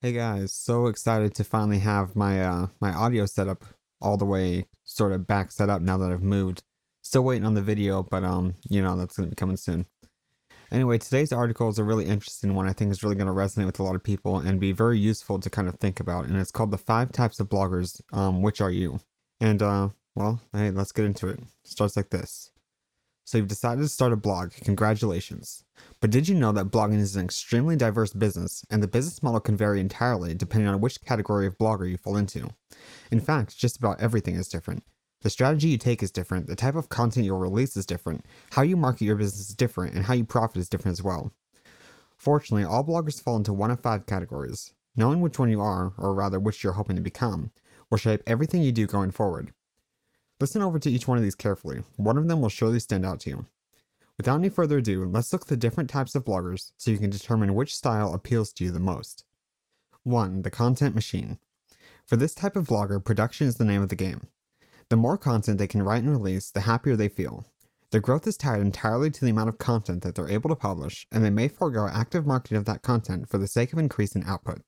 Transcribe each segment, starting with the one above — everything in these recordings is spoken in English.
Hey guys, so excited to finally have my uh my audio setup all the way sort of back set up now that I've moved. Still waiting on the video, but um, you know, that's gonna be coming soon. Anyway, today's article is a really interesting one I think is really gonna resonate with a lot of people and be very useful to kind of think about. And it's called the five types of bloggers, um, which are you? And uh well, hey, let's get into it. it starts like this. So you've decided to start a blog. Congratulations. But did you know that blogging is an extremely diverse business, and the business model can vary entirely depending on which category of blogger you fall into? In fact, just about everything is different. The strategy you take is different, the type of content you'll release is different, how you market your business is different, and how you profit is different as well. Fortunately, all bloggers fall into one of five categories. Knowing which one you are, or rather which you're hoping to become, will shape everything you do going forward. Listen over to each one of these carefully. One of them will surely stand out to you. Without any further ado, let's look at the different types of bloggers so you can determine which style appeals to you the most. 1. The content machine. For this type of blogger, production is the name of the game. The more content they can write and release, the happier they feel. Their growth is tied entirely to the amount of content that they're able to publish, and they may forego active marketing of that content for the sake of increasing output.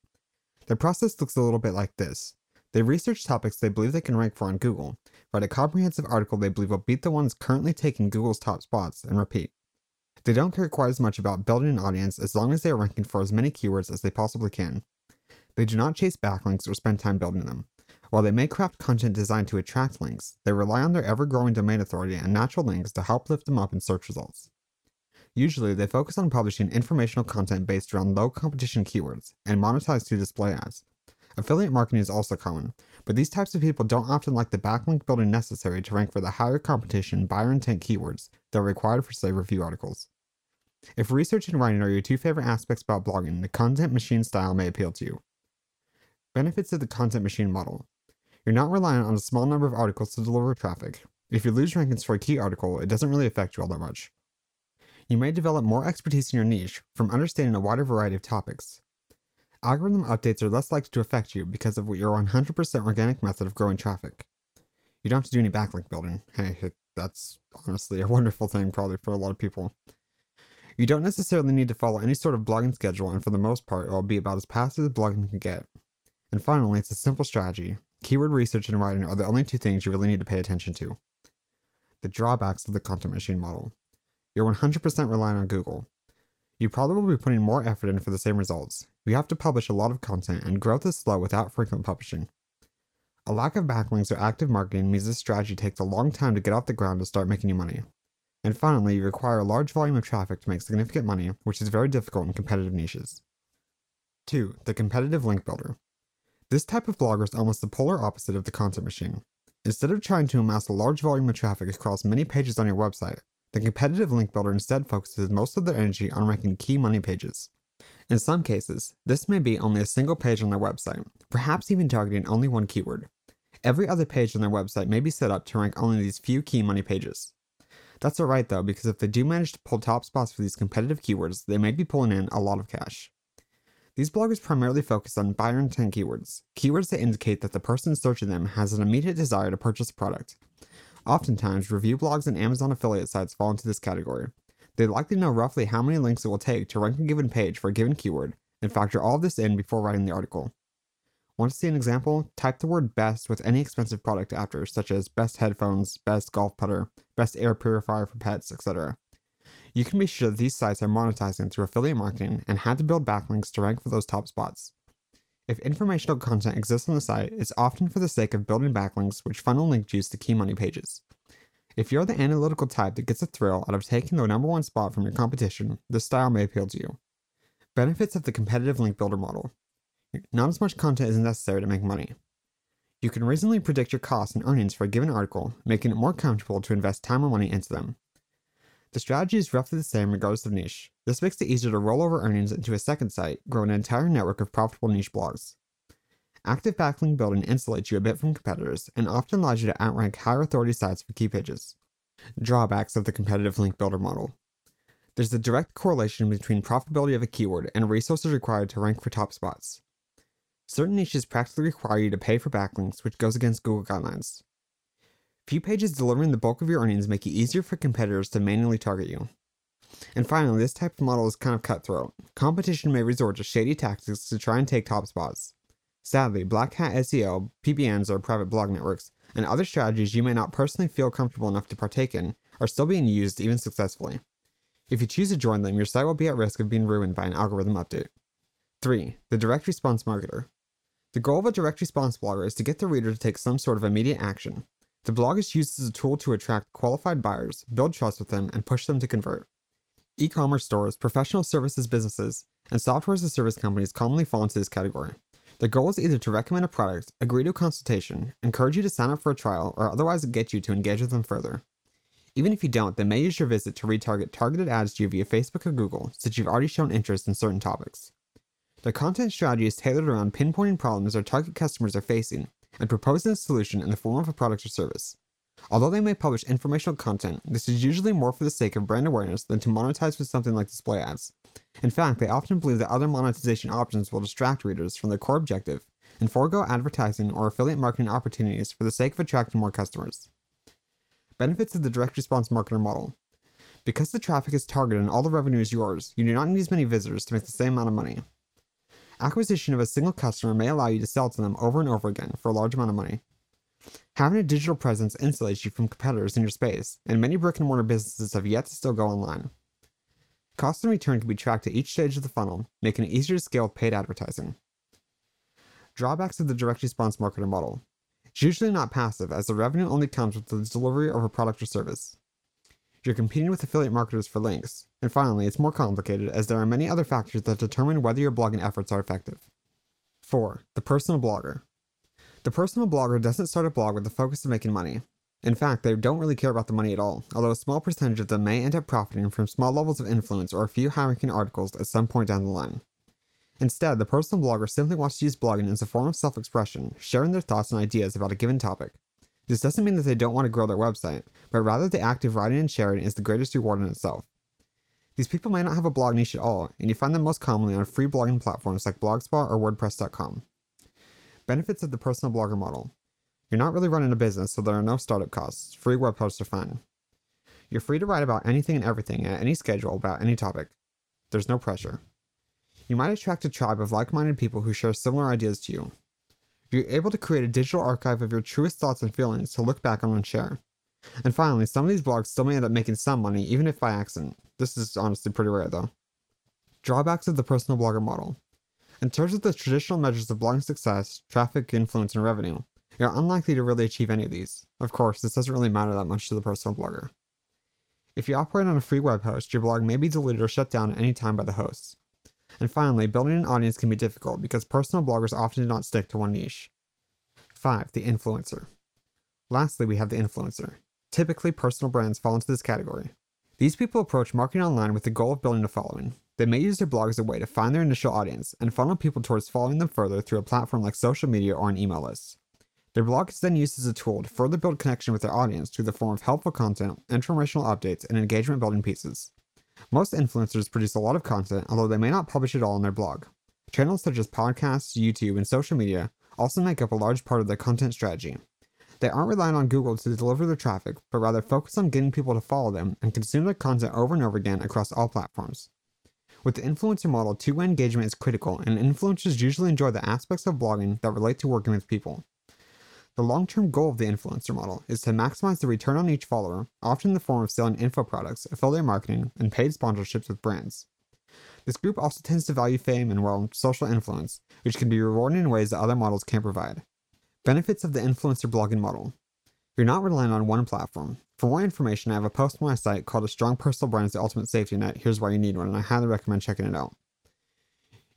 The process looks a little bit like this. They research topics they believe they can rank for on Google, write a comprehensive article they believe will beat the ones currently taking Google's top spots, and repeat. They don't care quite as much about building an audience as long as they are ranking for as many keywords as they possibly can. They do not chase backlinks or spend time building them. While they may craft content designed to attract links, they rely on their ever growing domain authority and natural links to help lift them up in search results. Usually, they focus on publishing informational content based around low competition keywords and monetize through display ads, Affiliate marketing is also common, but these types of people don't often like the backlink building necessary to rank for the higher competition buyer intent keywords that are required for, say, review articles. If research and writing are your two favorite aspects about blogging, the content machine style may appeal to you. Benefits of the content machine model. You're not reliant on a small number of articles to deliver traffic. If you lose rankings for a key article, it doesn't really affect you all that much. You may develop more expertise in your niche from understanding a wider variety of topics. Algorithm updates are less likely to affect you because of your 100% organic method of growing traffic. You don't have to do any backlink building. Hey, that's honestly a wonderful thing probably for a lot of people. You don't necessarily need to follow any sort of blogging schedule, and for the most part, it will be about as passive as blogging can get. And finally, it's a simple strategy. Keyword research and writing are the only two things you really need to pay attention to. The drawbacks of the content machine model. You're 100% reliant on Google. You probably will be putting more effort in for the same results. We have to publish a lot of content, and growth is slow without frequent publishing. A lack of backlinks or active marketing means this strategy takes a long time to get off the ground and start making you money. And finally, you require a large volume of traffic to make significant money, which is very difficult in competitive niches. 2. The competitive link builder. This type of blogger is almost the polar opposite of the content machine. Instead of trying to amass a large volume of traffic across many pages on your website, the competitive link builder instead focuses most of their energy on ranking key money pages. In some cases, this may be only a single page on their website, perhaps even targeting only one keyword. Every other page on their website may be set up to rank only these few key money pages. That's alright though, because if they do manage to pull top spots for these competitive keywords, they may be pulling in a lot of cash. These bloggers primarily focus on buyer intent keywords, keywords that indicate that the person searching them has an immediate desire to purchase a product. Oftentimes, review blogs and Amazon affiliate sites fall into this category. They likely know roughly how many links it will take to rank a given page for a given keyword and factor all of this in before writing the article. Want to see an example? Type the word best with any expensive product after, such as best headphones, best golf putter, best air purifier for pets, etc. You can be sure that these sites are monetizing through affiliate marketing and had to build backlinks to rank for those top spots. If informational content exists on the site, it's often for the sake of building backlinks which funnel link juice to key money pages. If you're the analytical type that gets a thrill out of taking the number one spot from your competition, this style may appeal to you. Benefits of the competitive link builder model. Not as much content is necessary to make money. You can reasonably predict your costs and earnings for a given article, making it more comfortable to invest time or money into them. The strategy is roughly the same regardless of niche. This makes it easier to roll over earnings into a second site, grow an entire network of profitable niche blogs. Active backlink building insulates you a bit from competitors and often allows you to outrank higher authority sites for key pages. Drawbacks of the competitive link builder model. There's a direct correlation between profitability of a keyword and resources required to rank for top spots. Certain niches practically require you to pay for backlinks, which goes against Google guidelines. Few pages delivering the bulk of your earnings make it easier for competitors to manually target you. And finally, this type of model is kind of cutthroat. Competition may resort to shady tactics to try and take top spots. Sadly, Black Hat SEO, PBNs or private blog networks, and other strategies you may not personally feel comfortable enough to partake in are still being used even successfully. If you choose to join them, your site will be at risk of being ruined by an algorithm update. 3. The direct response marketer. The goal of a direct response blogger is to get the reader to take some sort of immediate action. The blog is used as a tool to attract qualified buyers, build trust with them, and push them to convert. E commerce stores, professional services businesses, and software as a service companies commonly fall into this category. The goal is either to recommend a product, agree to a consultation, encourage you to sign up for a trial, or otherwise get you to engage with them further. Even if you don't, they may use your visit to retarget targeted ads to you via Facebook or Google, since you've already shown interest in certain topics. Their content strategy is tailored around pinpointing problems their target customers are facing and proposing a solution in the form of a product or service. Although they may publish informational content, this is usually more for the sake of brand awareness than to monetize with something like display ads. In fact, they often believe that other monetization options will distract readers from their core objective and forego advertising or affiliate marketing opportunities for the sake of attracting more customers. Benefits of the direct response marketer model. Because the traffic is targeted and all the revenue is yours, you do not need as many visitors to make the same amount of money. Acquisition of a single customer may allow you to sell to them over and over again for a large amount of money. Having a digital presence insulates you from competitors in your space, and many brick and mortar businesses have yet to still go online. Cost and return can be tracked at each stage of the funnel, making it easier to scale with paid advertising. Drawbacks of the direct response marketer model. It's usually not passive, as the revenue only comes with the delivery of a product or service. You're competing with affiliate marketers for links. And finally, it's more complicated as there are many other factors that determine whether your blogging efforts are effective. 4. The personal blogger. The personal blogger doesn't start a blog with the focus of making money. In fact, they don't really care about the money at all, although a small percentage of them may end up profiting from small levels of influence or a few high ranking articles at some point down the line. Instead, the personal blogger simply wants to use blogging as a form of self expression, sharing their thoughts and ideas about a given topic. This doesn't mean that they don't want to grow their website, but rather the act of writing and sharing is the greatest reward in itself. These people may not have a blog niche at all, and you find them most commonly on free blogging platforms like Blogspot or WordPress.com. Benefits of the personal blogger model. You're not really running a business, so there are no startup costs. Free web hosts are fine. You're free to write about anything and everything at any schedule about any topic. There's no pressure. You might attract a tribe of like minded people who share similar ideas to you. You're able to create a digital archive of your truest thoughts and feelings to look back on and share. And finally, some of these blogs still may end up making some money, even if by accident. This is honestly pretty rare though. Drawbacks of the personal blogger model. In terms of the traditional measures of blogging success, traffic, influence, and revenue, you're unlikely to really achieve any of these. Of course, this doesn't really matter that much to the personal blogger. If you operate on a free web host, your blog may be deleted or shut down at any time by the host. And finally, building an audience can be difficult because personal bloggers often do not stick to one niche. 5. The influencer. Lastly, we have the influencer. Typically, personal brands fall into this category. These people approach marketing online with the goal of building a following. They may use their blog as a way to find their initial audience and funnel people towards following them further through a platform like social media or an email list. Their blog is then used as a tool to further build connection with their audience through the form of helpful content, informational updates, and engagement building pieces. Most influencers produce a lot of content, although they may not publish it all on their blog. Channels such as podcasts, YouTube, and social media also make up a large part of their content strategy. They aren't relying on Google to deliver their traffic, but rather focus on getting people to follow them and consume their content over and over again across all platforms. With the influencer model, two way engagement is critical, and influencers usually enjoy the aspects of blogging that relate to working with people. The long term goal of the influencer model is to maximize the return on each follower, often in the form of selling info products, affiliate marketing, and paid sponsorships with brands. This group also tends to value fame and, well, social influence, which can be rewarded in ways that other models can't provide. Benefits of the influencer blogging model. You're not relying on one platform. For more information, I have a post on my site called A Strong Personal Brand is the Ultimate Safety Net. Here's why you need one, and I highly recommend checking it out.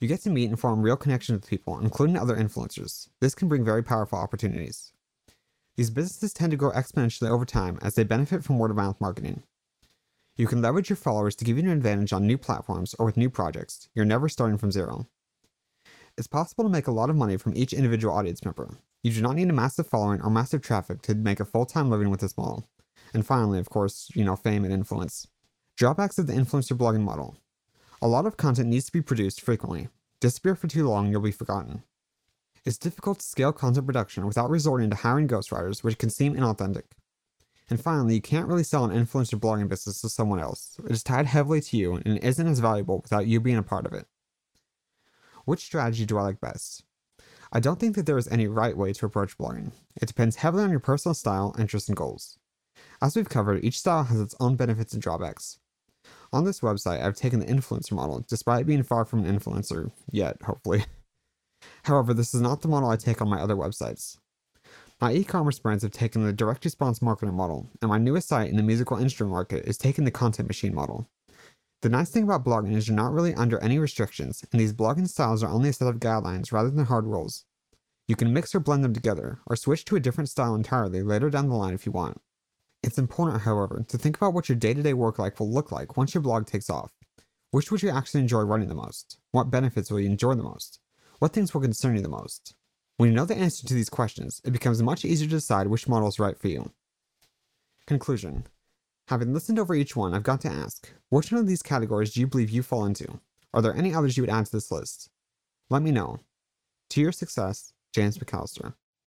You get to meet and form real connections with people, including other influencers. This can bring very powerful opportunities. These businesses tend to grow exponentially over time as they benefit from word of mouth marketing. You can leverage your followers to give you an advantage on new platforms or with new projects. You're never starting from zero. It's possible to make a lot of money from each individual audience member. You do not need a massive following or massive traffic to make a full time living with this model. And finally, of course, you know, fame and influence. Drawbacks of the influencer blogging model. A lot of content needs to be produced frequently. Disappear for too long, you'll be forgotten. It's difficult to scale content production without resorting to hiring ghostwriters, which can seem inauthentic. And finally, you can't really sell an influencer blogging business to someone else. It is tied heavily to you and isn't as valuable without you being a part of it. Which strategy do I like best? I don't think that there is any right way to approach blogging. It depends heavily on your personal style, interests, and goals. As we've covered, each style has its own benefits and drawbacks. On this website, I've taken the influencer model, despite being far from an influencer, yet, hopefully. However, this is not the model I take on my other websites. My e-commerce brands have taken the direct response marketing model, and my newest site in the musical instrument market is taking the content machine model. The nice thing about blogging is you're not really under any restrictions, and these blogging styles are only a set of guidelines rather than hard rules. You can mix or blend them together, or switch to a different style entirely later down the line if you want. It's important, however, to think about what your day to day work life will look like once your blog takes off. Which would you actually enjoy running the most? What benefits will you enjoy the most? What things will concern you the most? When you know the answer to these questions, it becomes much easier to decide which model is right for you. Conclusion Having listened over each one, I've got to ask which one of these categories do you believe you fall into? Are there any others you would add to this list? Let me know. To your success, James McAllister.